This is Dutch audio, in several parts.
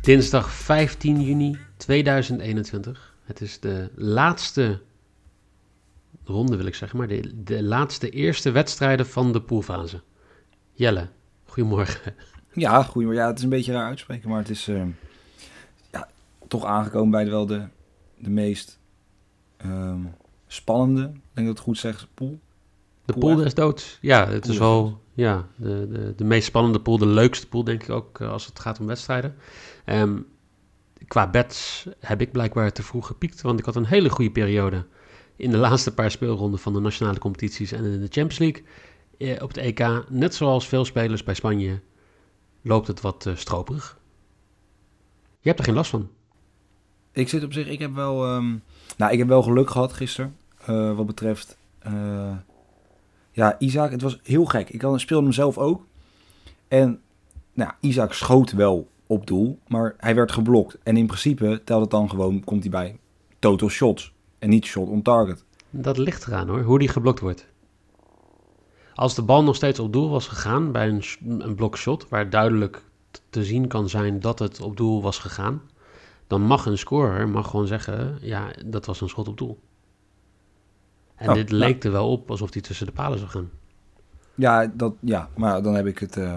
Dinsdag 15 juni 2021. Het is de laatste ronde, wil ik zeggen, maar de, de laatste eerste wedstrijden van de poolfase. Jelle, goedemorgen. Ja, goedemorgen. Ja, het is een beetje raar uitspreken, maar het is uh, ja, toch aangekomen bij wel de, de meest um, spannende, ik denk dat het goed zeg, pool. De pool, pool is dood. Ja, het is wel ja, de, de, de meest spannende pool, de leukste pool, denk ik ook, als het gaat om wedstrijden. Um, qua bets heb ik blijkbaar te vroeg gepiekt, want ik had een hele goede periode in de laatste paar speelronden van de nationale competities en in de Champions League. Eh, op het EK, net zoals veel spelers bij Spanje, loopt het wat uh, stroperig. Je hebt er geen last van. Ik zit op zich, ik heb wel, um, nou, ik heb wel geluk gehad gisteren, uh, wat betreft, ja, Isaac, het was heel gek. Ik speelde hem zelf ook. En, nou, Isaac schoot wel op doel, maar hij werd geblokt. En in principe telt het dan gewoon, komt hij bij total shots en niet shot on target. Dat ligt eraan hoor, hoe die geblokt wordt. Als de bal nog steeds op doel was gegaan bij een, een blokshot, waar duidelijk te zien kan zijn dat het op doel was gegaan, dan mag een scorer mag gewoon zeggen, ja, dat was een schot op doel. En oh, dit leek er wel op alsof hij tussen de palen zou gaan. Ja, dat, ja maar dan heb ik het uh,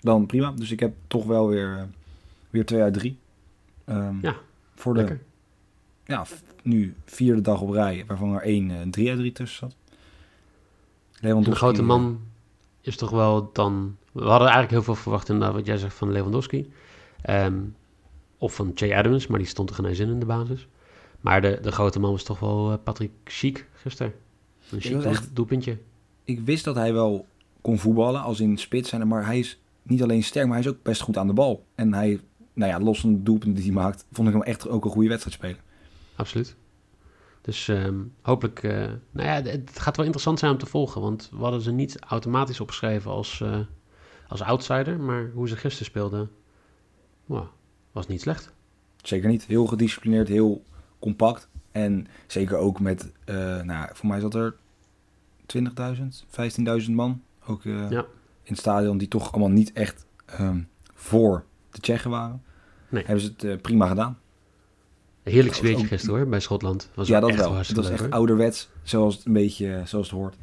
dan prima. Dus ik heb toch wel weer, uh, weer 2 uit 3. Um, ja, voor lekker. de ja, nu vierde dag op rij, waarvan er één uh, 3 uit 3 tussen zat. Lewandowski, de grote man is toch wel dan... We hadden eigenlijk heel veel verwacht in wat jij zegt van Lewandowski. Um, of van Jay Adams, maar die stond er geen zin in de basis. Maar de, de grote man was toch wel Patrick Chic gisteren. Een chic echt, doelpuntje. Ik wist dat hij wel kon voetballen, als in spits zijn, maar hij is niet alleen sterk, maar hij is ook best goed aan de bal. En hij, nou ja, los van de doelpunten die hij maakt, vond ik hem echt ook een goede wedstrijd spelen. Absoluut. Dus um, hopelijk, uh, nou ja, het gaat wel interessant zijn om te volgen. Want we hadden ze niet automatisch opgeschreven als, uh, als outsider. Maar hoe ze gisteren speelden, wow, was niet slecht. Zeker niet. Heel gedisciplineerd, heel compact. En zeker ook met, uh, nou, voor mij zat er 20.000, 15.000 man. Ook ja. in het stadion, die toch allemaal niet echt um, voor de Tsjechen waren. Nee. Hebben ze het prima gedaan. Heerlijk zweertje gisteren hoor, bij Schotland. Was ja, dat wel. Het was echt ouderwets, zoals het een beetje zoals het hoort.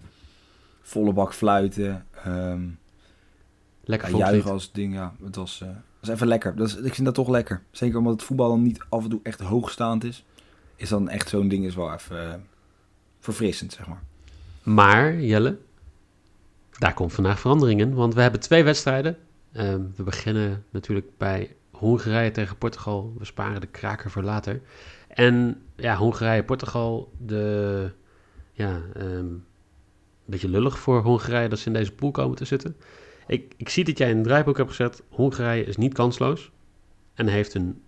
Volle bak fluiten. Um, lekker ja, juichen als ding. Ja, het was, uh, was even lekker. Dat is, ik vind dat toch lekker. Zeker omdat het voetbal dan niet af en toe echt hoogstaand is. Is dan echt zo'n ding is wel even verfrissend, zeg maar. Maar, Jelle, daar komt vandaag veranderingen. Want we hebben twee wedstrijden. Um, we beginnen natuurlijk bij Hongarije tegen Portugal. We sparen de kraker voor later. En ja, Hongarije-Portugal, de ja, um, een beetje lullig voor Hongarije dat ze in deze pool komen te zitten. Ik, ik zie dat jij in het draaiboek hebt gezet. Hongarije is niet kansloos en heeft een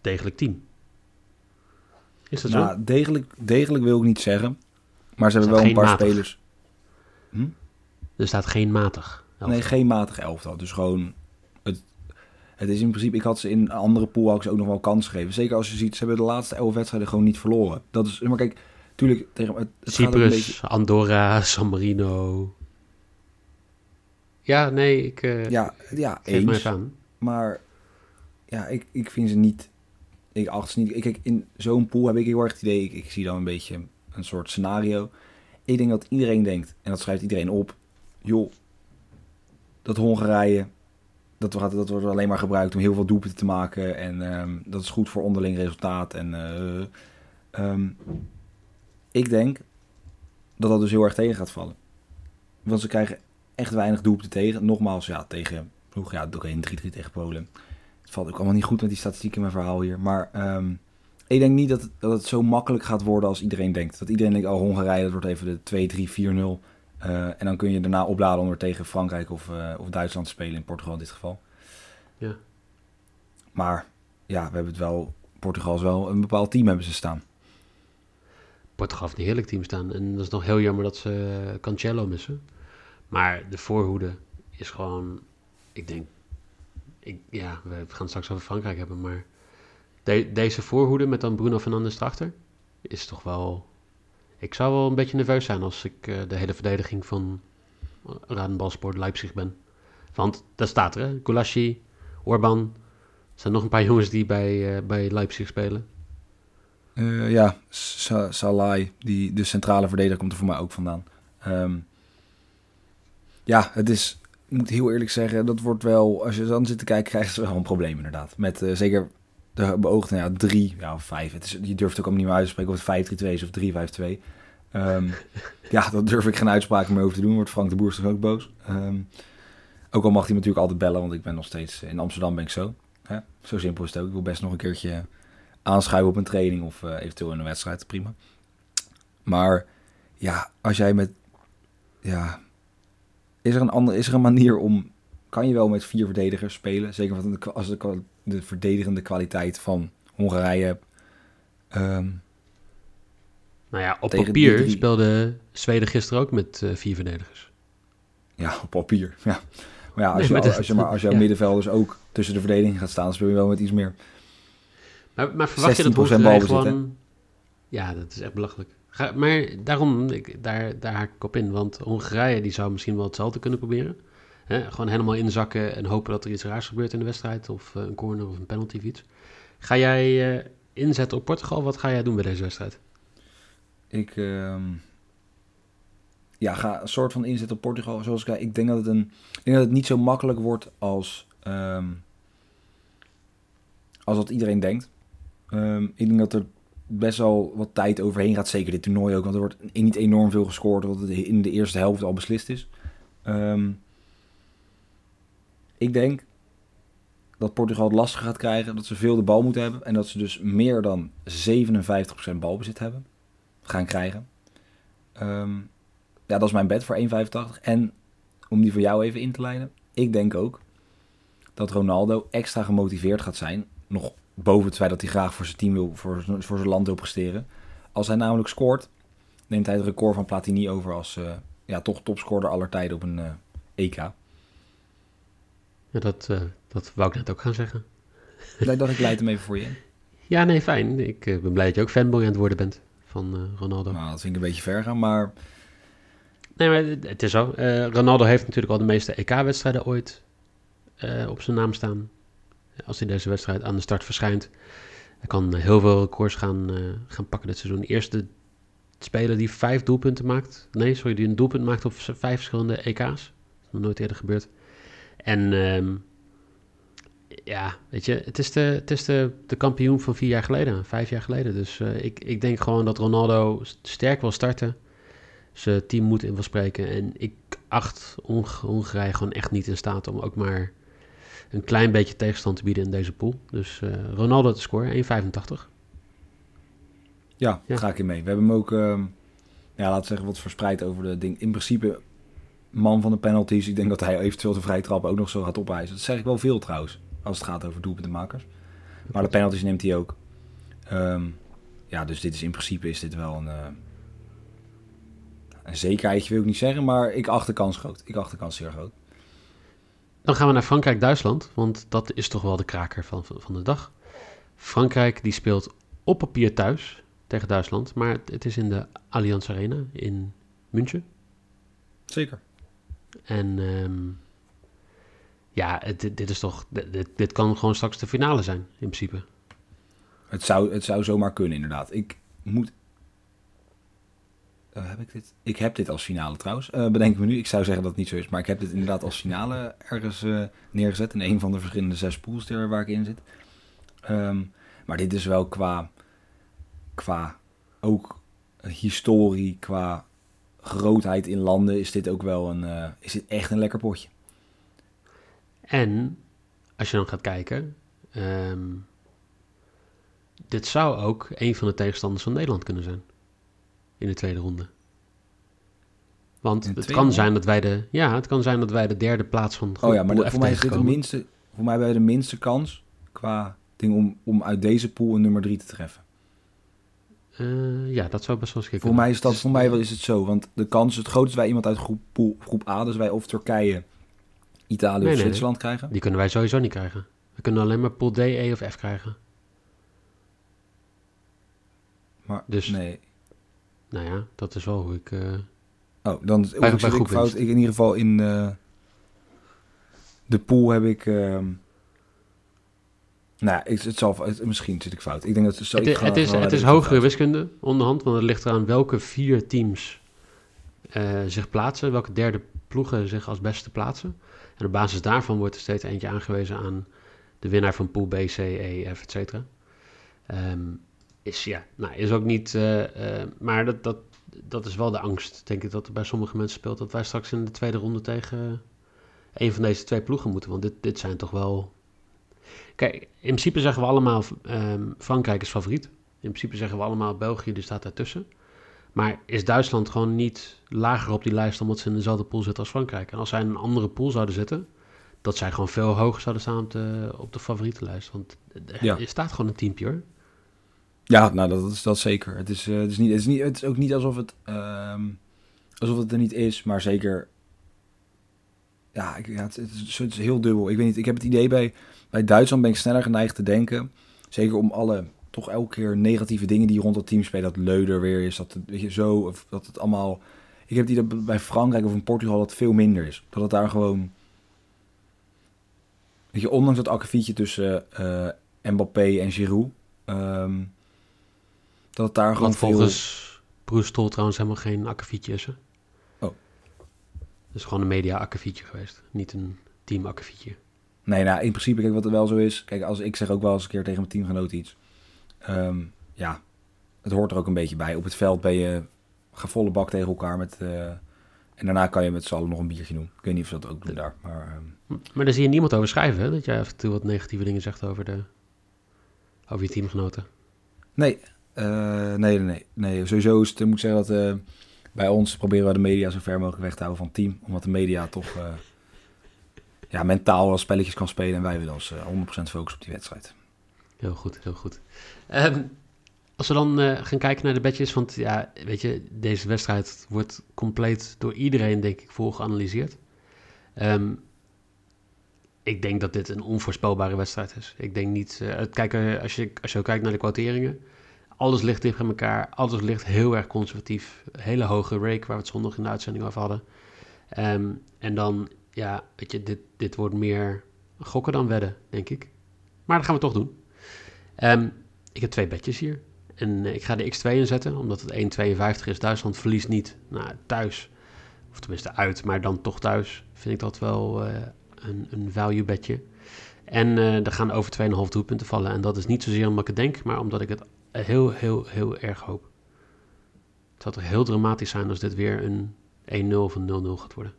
degelijk team. Is dat nou, zo? Degelijk, degelijk wil ik niet zeggen. Maar ze hebben wel een paar matig. spelers. Hm? Er staat geen matig. Elftal. Nee, geen matig elftal. Dus gewoon het is in principe, ik had ze in andere poolhouds ook nog wel kans gegeven. Zeker als je ziet, ze hebben de laatste elf wedstrijden gewoon niet verloren. Dat is, maar kijk, tuurlijk, tegen, het, het Cyprus, beetje... Andorra, San Marino. Ja, nee, ik uh, ja, ja, eens, aan. Maar ja, ik, ik vind ze niet, ik acht ze niet. Ik, kijk, in zo'n pool heb ik heel erg het idee, ik, ik zie dan een beetje een soort scenario. Ik denk dat iedereen denkt, en dat schrijft iedereen op, joh, dat Hongarije dat, wordt, dat wordt alleen maar gebruikt om heel veel doelpunten te maken. En um, dat is goed voor onderling resultaat. En uh, um, ik denk dat dat dus heel erg tegen gaat vallen. Want ze krijgen echt weinig doelpunten tegen. Nogmaals, ja, tegen ploeg, ja, ook een 3-3 tegen Polen. Het valt ook allemaal niet goed met die statistieken in mijn verhaal hier. Maar um, ik denk niet dat het, dat het zo makkelijk gaat worden als iedereen denkt. Dat iedereen denkt, oh, Hongarije, dat wordt even de 2-3-4-0. en dan kun je daarna opladen om er tegen Frankrijk of, of Duitsland te spelen, in Portugal in dit geval. Ja. Maar ja, we hebben het wel, Portugal is wel een bepaald team hebben ze staan. Portugal heeft een heerlijk team staan. En dat is nog heel jammer dat ze Cancelo missen. Maar de voorhoede is gewoon, ik denk, ik, ja, we gaan het straks over Frankrijk hebben, maar deze voorhoede met dan Bruno Fernandes erachter is toch wel... Ik zou wel een beetje nerveus zijn als ik uh, de hele verdediging van Radenbalsport Leipzig ben. Want daar staat er, hè? Orban. Er zijn nog een paar jongens die bij, uh, bij Leipzig spelen. Uh, ja, Sa Salai, die, de centrale verdediger, komt er voor mij ook vandaan. Um, ja, het is, ik moet heel eerlijk zeggen, dat wordt wel, als je dan zit te kijken, krijgen ze wel een probleem inderdaad. Met zeker de beoogde ja, drie, ja, of vijf. Het is, je durft ook allemaal niet meer uit te spreken of het 5-3-2 is of 3-5-2. Um, ehm, ja, dat durf ik geen uitspraken meer over te doen. Wordt Frank de Boer toch ook boos. Um, ook al mag hij natuurlijk altijd bellen, want ik ben nog steeds in Amsterdam ben ik zo. Hè? Zo simpel is het ook. Ik wil best nog een keertje aanschuiven op een training of uh, eventueel in een wedstrijd. Prima. Maar ja, als jij met ja, is er een, andere, is er een manier om... Kan je wel met vier verdedigers spelen? Zeker als de, de verdedigende kwaliteit van Hongarije. Um, nou ja, op papier speelde Zweden gisteren ook met uh, vier verdedigers. Ja, op papier. Ja. Maar ja, als, je, als, je, maar als jouw middenvelders ook tussen de verdediging gaat staan, speel je wel met iets meer. Maar, maar verwacht je dat Hongarije gewoon... Ja, dat is echt belachelijk maar daarom, ik, daar, daar haak ik op in. Want Hongarije die zou misschien wel hetzelfde kunnen proberen. Gewoon helemaal inzakken en hopen dat er iets raars gebeurt in de wedstrijd. Of eh, een corner of een penalty of iets. Ga jij uh, inzetten op Portugal? Wat ga jij doen bij deze wedstrijd? Ik uh, ja, ga een soort van inzetten op Portugal. Zoals ik, ik denk dat het, een, ik denk dat het niet zo makkelijk wordt als, um, als wat iedereen denkt. Um, ik denk dat er best wel wat tijd overheen gaat. Zeker dit toernooi ook, want er wordt niet enorm veel gescoord, omdat het in de eerste helft al beslist is. Ik denk dat Portugal het lastig gaat krijgen, dat ze veel de bal moeten hebben en dat ze dus meer dan 57% balbezit hebben, gaan krijgen. Um, ja, dat is mijn bed voor 1,85. En om die voor jou even in te leiden, ik denk ook dat Ronaldo extra gemotiveerd gaat zijn, nog boven het feit dat hij graag voor zijn team wil, voor, voor zijn land wil presteren. Als hij namelijk scoort, neemt hij het record van Platini over als uh, ja, toch topscorer aller tijden op een uh, EK. Ja, dat, uh, dat wou ik net ook gaan zeggen. Nee, dat ik leid hem even voor je Ja, nee, fijn. Ik ben blij dat je ook fanboy aan het worden bent van Ronaldo. Nou, dat vind ik een beetje ver gaan, maar... Nee, maar het is zo. Ronaldo heeft natuurlijk al de meeste EK-wedstrijden ooit op zijn naam staan als hij deze wedstrijd aan de start verschijnt. Hij kan heel veel records gaan, gaan pakken dit seizoen. Eerste speler die vijf doelpunten maakt. Nee, sorry, die een doelpunt maakt op vijf verschillende EK's. Dat is nog nooit eerder gebeurd. En um, ja, weet je, het is, de, het is de, de kampioen van vier jaar geleden, vijf jaar geleden. Dus uh, ik, ik denk gewoon dat Ronaldo sterk wil starten. Zijn team moet in wil spreken. En ik acht Hongarije gewoon echt niet in staat om ook maar een klein beetje tegenstand te bieden in deze pool. Dus uh, Ronaldo te scoren, 1,85. Ja, ja, ga ik in mee. We hebben hem ook, uh, ja, laten zeggen, wat verspreid over de ding. In principe, man van de penalties. Ik denk dat hij eventueel de vrije trap ook nog zo gaat opeisen. Dat zeg ik wel veel trouwens, als het gaat over doelpuntenmakers. Maar de penalties neemt hij ook. Um, ja, dus dit is in principe is dit wel een, uh, een zekerheidje, wil ik niet zeggen. Maar ik acht de kans groot. Ik acht de kans zeer groot. Dan gaan we naar Frankrijk-Duitsland, want dat is toch wel de kraker van, van de dag. Frankrijk die speelt op papier thuis tegen Duitsland, maar het is in de Allianz Arena in München. Zeker. En um, ja, dit is toch, dit, kan gewoon straks de finale zijn, in principe. Het zou, het zou zomaar kunnen, inderdaad. Ik moet uh, heb ik dit? Ik heb dit als finale trouwens. Uh, bedenk me nu, ik zou zeggen dat het niet zo is. Maar ik heb dit inderdaad als finale ergens uh, neergezet. In een van de verschillende zes pools waar ik in zit. Um, maar dit is wel qua, qua ook historie, qua grootheid in landen, is dit ook wel een, is dit echt een lekker potje. En als je dan gaat kijken, um, dit zou ook een van de tegenstanders van Nederland kunnen zijn in de tweede ronde. Want het kan zijn dat wij de, ja, het kan zijn dat wij de derde plaats van Oh ja, maar voor mij is dit de minste, voor mij wij de minste kans qua ding om, om uit deze pool een nummer 3 te treffen. Uh, ja, dat zou best wel schikken. Voor mij is dat, voor mij is het zo, want de kans het grootste wij iemand uit groep, groep A, dus wij of Turkije, Italië of Zwitserland krijgen. Die kunnen wij sowieso niet krijgen. We kunnen alleen maar pool D, E of F krijgen. Maar dus, nee. Nou ja, dat is wel hoe ik. Uh, oh, dan bij, ik, ik fout. Ik in ieder geval in uh, de pool heb ik. Uh, nou, het, het zal, het, misschien zit ik fout. Ik denk dat het zo. Het, is, het is, het is hogere wiskunde onderhand, want het ligt eraan welke vier teams uh, zich plaatsen, welke derde ploegen zich als beste plaatsen. En op basis daarvan wordt er steeds eentje aangewezen aan de winnaar van pool B, C, E, F, et cetera. Um, is, ja, nou, is ook niet. Uh, uh, maar dat, dat, dat is wel de angst, denk ik, dat er bij sommige mensen speelt. Dat wij straks in de tweede ronde tegen een van deze twee ploegen moeten. Want dit, dit zijn toch wel. Kijk, in principe zeggen we allemaal: um, Frankrijk is favoriet. In principe zeggen we allemaal: België, die staat daartussen. Maar is Duitsland gewoon niet lager op die lijst omdat ze in dezelfde pool zitten als Frankrijk? En als zij in een andere pool zouden zitten, dat zij gewoon veel hoger zouden staan op de, op de favorietenlijst. Want er staat gewoon een teampje hoor. Ja, nou dat is dat zeker. Het is, uh, het is, niet, het is, niet, het is ook niet alsof het, uh, alsof het er niet is, maar zeker. Ja, ik, ja het, is, het, is, heel dubbel. Ik weet niet, ik heb het idee bij, bij Duitsland ben ik sneller geneigd te denken. Zeker om alle toch elke keer negatieve dingen die rond het team spelen. Dat Leuder weer is, dat het, weet je, zo, of dat het allemaal... Ik heb die dat bij Frankrijk of in Portugal dat veel minder is. Dat het daar gewoon... Weet je, ondanks dat akkefietje tussen uh, Mbappé en Giroud... Um, dat het daar gewoon veel... volgens Bruce Tol trouwens helemaal geen akkefietje is, hè? Oh. Het is gewoon een media akkefietje geweest, niet een team akkefietje. Nee, nou, in principe, kijk, wat er wel zo is... Kijk, als ik zeg ook wel eens een keer tegen mijn teamgenoot iets... Um, ja, het hoort er ook een beetje bij. Op het veld ben je ga volle bak tegen elkaar met... Uh, en daarna kan je met z'n allen nog een biertje doen. Ik weet niet of ze dat ook doen daar. Maar, um... maar daar zie je niemand over schrijven, hè? Dat jij af en toe wat negatieve dingen zegt over, de, over je teamgenoten. Nee, uh, nee, nee, nee. Sowieso is het, ik moet zeggen dat uh, bij ons proberen we de media zo ver mogelijk weg te houden van het team. Omdat de media toch ja, mentaal wel spelletjes kan spelen. En wij willen ons 100% focussen op die wedstrijd. Heel goed, heel goed. Um, als we dan uh, gaan kijken naar de bedjes, want ja, weet je, deze wedstrijd wordt compleet door iedereen, denk ik, voor geanalyseerd. Um, ik denk dat dit een onvoorspelbare wedstrijd is. Ik denk niet, uh, kijk, als, je, als je kijkt naar de kwarteringen, alles ligt dicht bij elkaar, alles ligt heel erg conservatief. Hele hoge rake, waar we het zondag in de uitzending over hadden. Um, en dan, ja, weet je, dit, dit wordt meer gokken dan wedden, denk ik. Maar dat gaan we toch doen. Um, ik heb twee bedjes hier. En uh, ik ga de X2 inzetten, omdat het 1,52 is. Duitsland verliest niet. Nou, thuis, of tenminste uit, maar dan toch thuis, vind ik dat wel uh, een, een value bedje. En uh, er gaan over 2,5 doelpunten vallen. En dat is niet zozeer omdat ik het denk, maar omdat ik het heel, heel, heel erg hoop. Het zou toch heel dramatisch zijn als dit weer een 1-0 of een 0-0 gaat worden.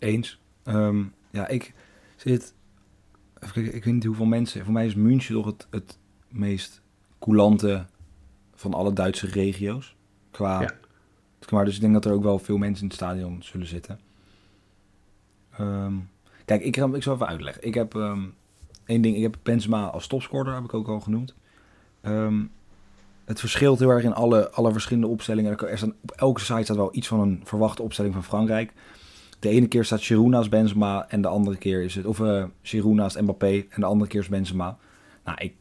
Eens. Um, ja, ik zit ik weet niet hoeveel mensen. Voor mij is München toch het, het meest coulante van alle Duitse regio's. Qua. Ja. Maar dus ik denk dat er ook wel veel mensen in het stadion zullen zitten. Um, kijk, ik, ik zal even uitleggen. Ik heb um, één ding. Ik heb Benzema als topscorer, heb ik ook al genoemd. Um, het verschilt heel erg in alle, alle verschillende opstellingen. Er staan, op elke site staat wel iets van een verwachte opstelling van Frankrijk. De ene keer staat Giroud naast Benzema en de andere keer is het... Of uh, Giroud naast Mbappé en de andere keer is Benzema. Nou, ik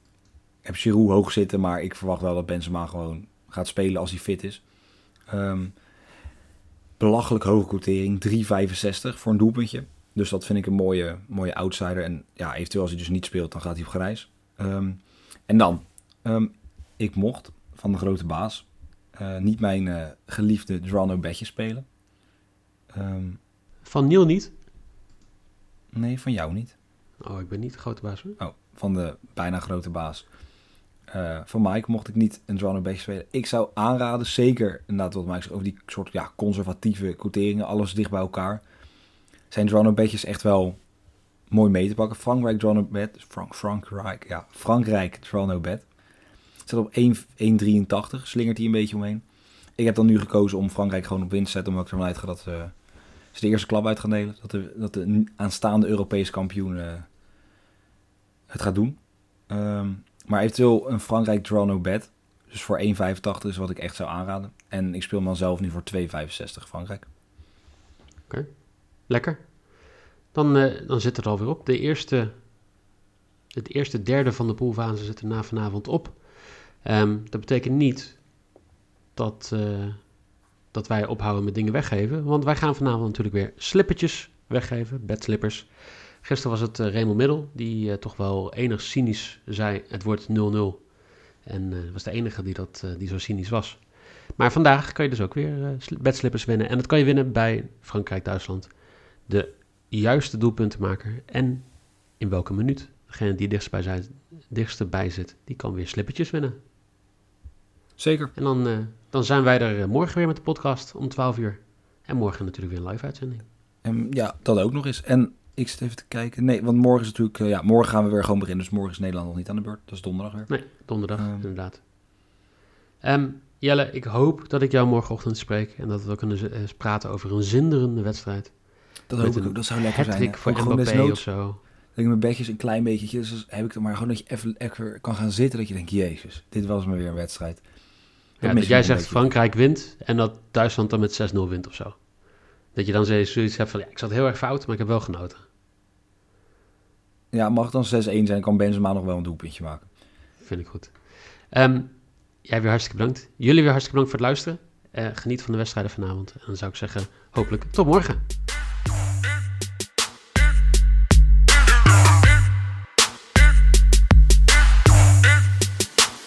heb Giroud hoog zitten, maar ik verwacht wel dat Benzema gewoon gaat spelen als hij fit is. Um, belachelijk hoge quotering, 3,65 voor een doelpuntje. Dus dat vind ik een mooie, mooie outsider. En ja, eventueel als hij dus niet speelt, dan gaat hij op grijs. Um, en dan, um, ik mocht van de grote baas uh, niet mijn uh, geliefde Drano Bedje spelen. Um, van Niel niet? Nee, van jou niet. Oh, ik ben niet de grote baas hoor. Oh, van de bijna grote baas. Uh, van Mike mocht ik niet een Drano Bedje spelen. Ik zou aanraden, zeker inderdaad wat Mike zegt, over die soort ja, conservatieve quoteringen, alles dicht bij elkaar. Zijn Drano Bedjes echt wel mooi mee te pakken. Frankrijk Drano Bed, Frank, Frankrijk, ja, Frankrijk Drano Bed. Zit op 1,83, slingert hij een beetje omheen. ik heb dan nu gekozen om Frankrijk gewoon op winst te zetten, omdat ik ervan uitga dat uh, ze de eerste klap uit gaan delen. Dat de, dat de aanstaande Europese kampioen uh, het gaat doen. Um, maar eventueel een Frankrijk draw no bet. Dus voor 1,85 is wat ik echt zou aanraden. En ik speel dan zelf nu voor 2,65 Frankrijk. Oké, lekker. Dan, uh, dan zit het alweer op. De eerste, het eerste derde van de poolfase zit er na vanavond op. Um, dat betekent niet dat, uh, dat wij ophouden met dingen weggeven. Want wij gaan vanavond natuurlijk weer slippertjes weggeven, bedslippers. Gisteren was het uh, Raymond Middel, die uh, toch wel enig cynisch zei: het wordt 0-0. En uh, was de enige die, dat, die zo cynisch was. Maar vandaag kan je dus ook weer bedslippers winnen. En dat kan je winnen bij Frankrijk-Duitsland. De juiste doelpuntenmaker en in welke minuut. Degene die dichtst dichtst bij zit, die kan weer slippertjes winnen. Zeker. En dan, dan zijn wij er morgen weer met de podcast om 12 uur. En morgen natuurlijk weer een live uitzending. En ja, dat ook nog eens. En ik zit even te kijken. Nee, want morgen is natuurlijk... Uh, ja, morgen gaan we weer gewoon beginnen. Dus morgen is Nederland nog niet aan de beurt. Dat is donderdag weer. Nee, donderdag, um, inderdaad. Um, Jelle, ik hoop dat ik jou morgenochtend spreek... en dat we kunnen praten over een zinderende wedstrijd. Dat hoop ik ook. Dat zou lekker zijn. voor Mbappé of zo. Dat ik mijn bedjes een klein beetje... Dus heb ik er maar gewoon dat je even, even kan gaan zitten... dat je denkt, jezus, dit was maar weer een wedstrijd. Dat ja, dat jij zegt Frankrijk wint... en dat Duitsland dan met 6-0 wint of zo. Dat je dan zoiets hebt van... Ja, ik zat heel erg fout, maar ik heb wel genoten. Ja, mag het dan 6-1 zijn, kan Benzema nog wel een doelpuntje maken. Vind ik goed. Um, jij weer hartstikke bedankt. Jullie weer hartstikke bedankt voor het luisteren. Uh, geniet van de wedstrijden vanavond. En dan zou ik zeggen, hopelijk tot morgen.